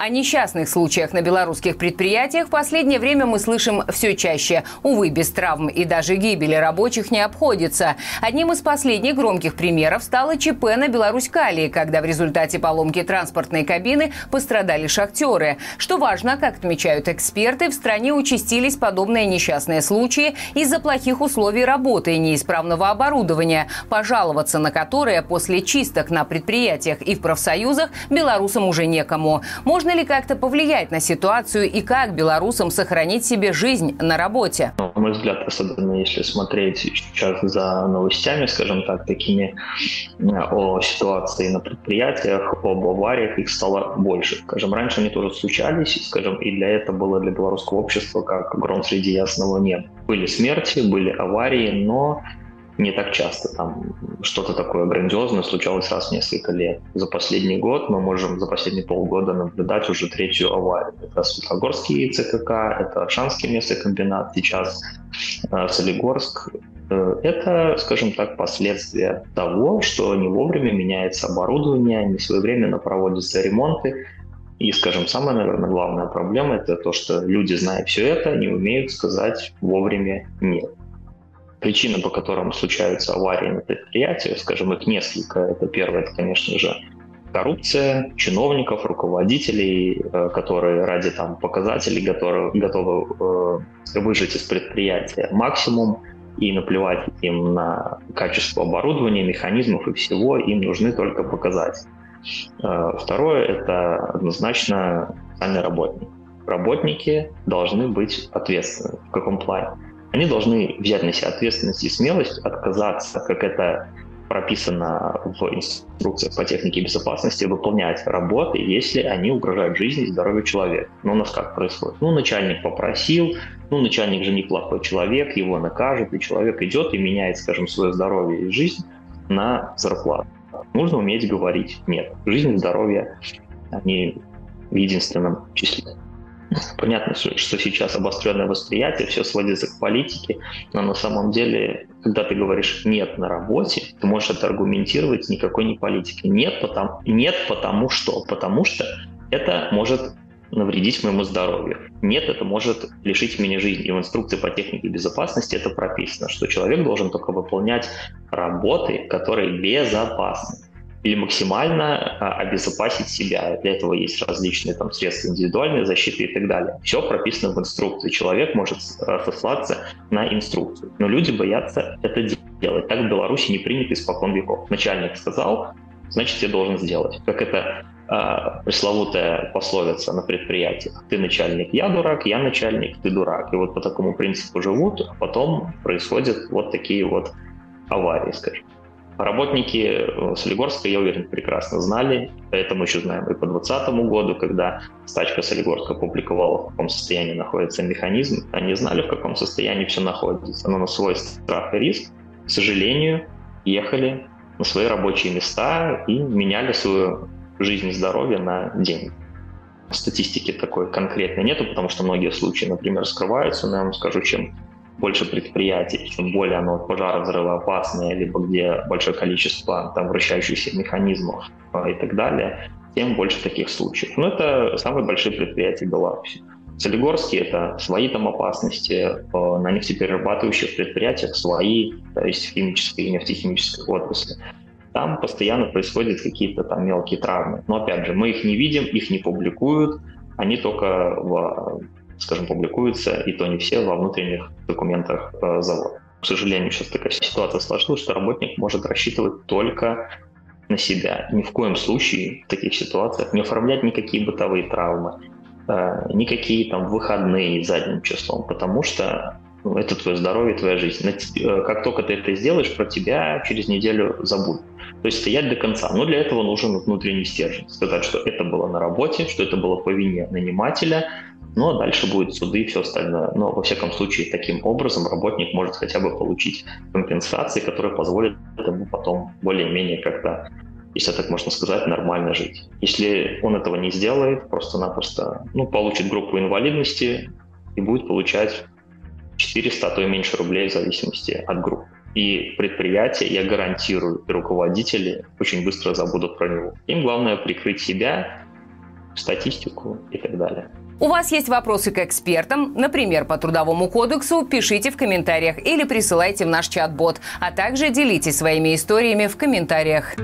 О несчастных случаях на белорусских предприятиях в последнее время мы слышим все чаще. Увы, без травм и даже гибели рабочих не обходится. Одним из последних громких примеров стало ЧП на Беларусь-Калии, когда в результате поломки транспортной кабины пострадали шахтеры. Что важно, как отмечают эксперты, в стране участились подобные несчастные случаи из-за плохих условий работы и неисправного оборудования, пожаловаться на которые после чисток на предприятиях и в профсоюзах белорусам уже некому. Можно ли как-то повлиять на ситуацию и как белорусам сохранить себе жизнь на работе? На мой взгляд, особенно если смотреть сейчас за новостями, скажем так, такими о ситуации на предприятиях, об авариях, их стало больше. Скажем, раньше они тоже случались, скажем, и для этого было для белорусского общества как гром среди ясного неба. Были смерти, были аварии, но не так часто. Там что-то такое грандиозное случалось раз в несколько лет. За последний год мы можем за последние полгода наблюдать уже третью аварию. Это Светлогорский ЦКК, это Шанский мясокомбинат, сейчас э, Солигорск. Э, это, скажем так, последствия того, что не вовремя меняется оборудование, не своевременно проводятся ремонты, и, скажем, самая, наверное, главная проблема – это то, что люди, зная все это, не умеют сказать вовремя «нет». Причины, по которым случаются аварии на предприятиях, скажем, их несколько. Это первое, это, конечно же, коррупция чиновников, руководителей, э, которые ради там, показателей готовы, готовы э, выжить из предприятия максимум и наплевать им на качество оборудования, механизмов и всего, им нужны только показатели. Э, второе – это однозначно сами работники. Работники должны быть ответственны. В каком плане? Они должны взять на себя ответственность и смелость, отказаться, как это прописано в инструкциях по технике безопасности, выполнять работы, если они угрожают жизни и здоровью человека. Но у нас как происходит? Ну, начальник попросил, ну, начальник же неплохой человек, его накажут, и человек идет и меняет, скажем, свое здоровье и жизнь на зарплату. Нужно уметь говорить «нет». Жизнь и здоровье, они в единственном числе. Понятно, что сейчас обостренное восприятие, все сводится к политике, но на самом деле, когда ты говоришь «нет» на работе, ты можешь это аргументировать никакой не политикой. Нет, потому, нет потому что? Потому что это может навредить моему здоровью. Нет, это может лишить меня жизни. И в инструкции по технике безопасности это прописано, что человек должен только выполнять работы, которые безопасны или максимально а, обезопасить себя. Для этого есть различные там средства индивидуальной защиты и так далее. Все прописано в инструкции. Человек может а, сослаться на инструкцию. Но люди боятся это делать. Так в Беларуси не принято испокон веков. Начальник сказал, значит, я должен сделать. Как это э, пресловутая пословица на предприятиях. Ты начальник, я дурак, я начальник, ты дурак. И вот по такому принципу живут, а потом происходят вот такие вот аварии, скажем. Работники э, Солигорска, я уверен, прекрасно знали, это мы еще знаем и по 2020 году, когда стачка Солигорска опубликовала, в каком состоянии находится механизм, они знали, в каком состоянии все находится, но на свой страх и риск, к сожалению, ехали на свои рабочие места и меняли свою жизнь и здоровье на деньги. Статистики такой конкретной нету, потому что многие случаи, например, скрываются, но я вам скажу, чем больше предприятий, чем более оно пожаро взрывоопасное, либо где большое количество там вращающихся механизмов а, и так далее, тем больше таких случаев. Но это самые большие предприятия Беларуси. Солигорские — это свои там опасности, а, на нефтеперерабатывающих предприятиях свои, то есть в химической и нефтехимической отрасли. Там постоянно происходят какие-то там мелкие травмы. Но опять же, мы их не видим, их не публикуют, они только в скажем, публикуются, и то не все во внутренних документах э, завода. К сожалению, сейчас такая ситуация сложилась, что работник может рассчитывать только на себя. Ни в коем случае в таких ситуациях не оформлять никакие бытовые травмы, э, никакие там выходные задним числом, потому что ну, это твое здоровье, твоя жизнь. Э, как только ты это сделаешь, про тебя через неделю забудут. То есть стоять до конца. Но для этого нужен внутренний стержень. Сказать, что это было на работе, что это было по вине нанимателя, ну а дальше будет суды и все остальное. Но во всяком случае таким образом работник может хотя бы получить компенсации, которые позволят ему потом более-менее как-то если так можно сказать, нормально жить. Если он этого не сделает, просто-напросто ну, получит группу инвалидности и будет получать 400, а то и меньше рублей в зависимости от группы. И предприятия, я гарантирую, и руководители очень быстро забудут про него. Им главное прикрыть себя статистику и так далее. У вас есть вопросы к экспертам, например, по Трудовому кодексу, пишите в комментариях или присылайте в наш чат-бот, а также делитесь своими историями в комментариях.